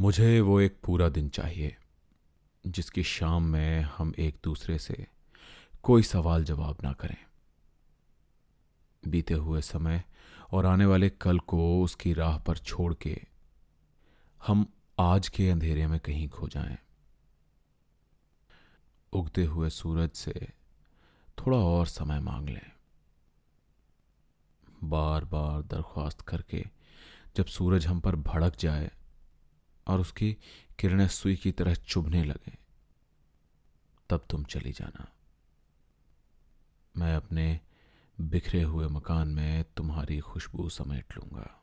मुझे वो एक पूरा दिन चाहिए, जिसकी शाम में हम एक दूसरे से कोई सवाल जवाब ना करें। बीते हुए समय और आने वाले कल को उसकी राह पर छोड़ के हम आज के अंधेरे में कहीं खो जाएँ। उगते हुए सूरज से थोड़ा और समय मांग लें। बार बार दरख्वास्त करके जब सूरज हम पर भड़क जाए और उसकी किरणें सुई की तरह चुभने लगे। तब तुम चली जाना। मैं अपने बिखरे हुए मकान में तुम्हारी खुशबू समेट लूँगा।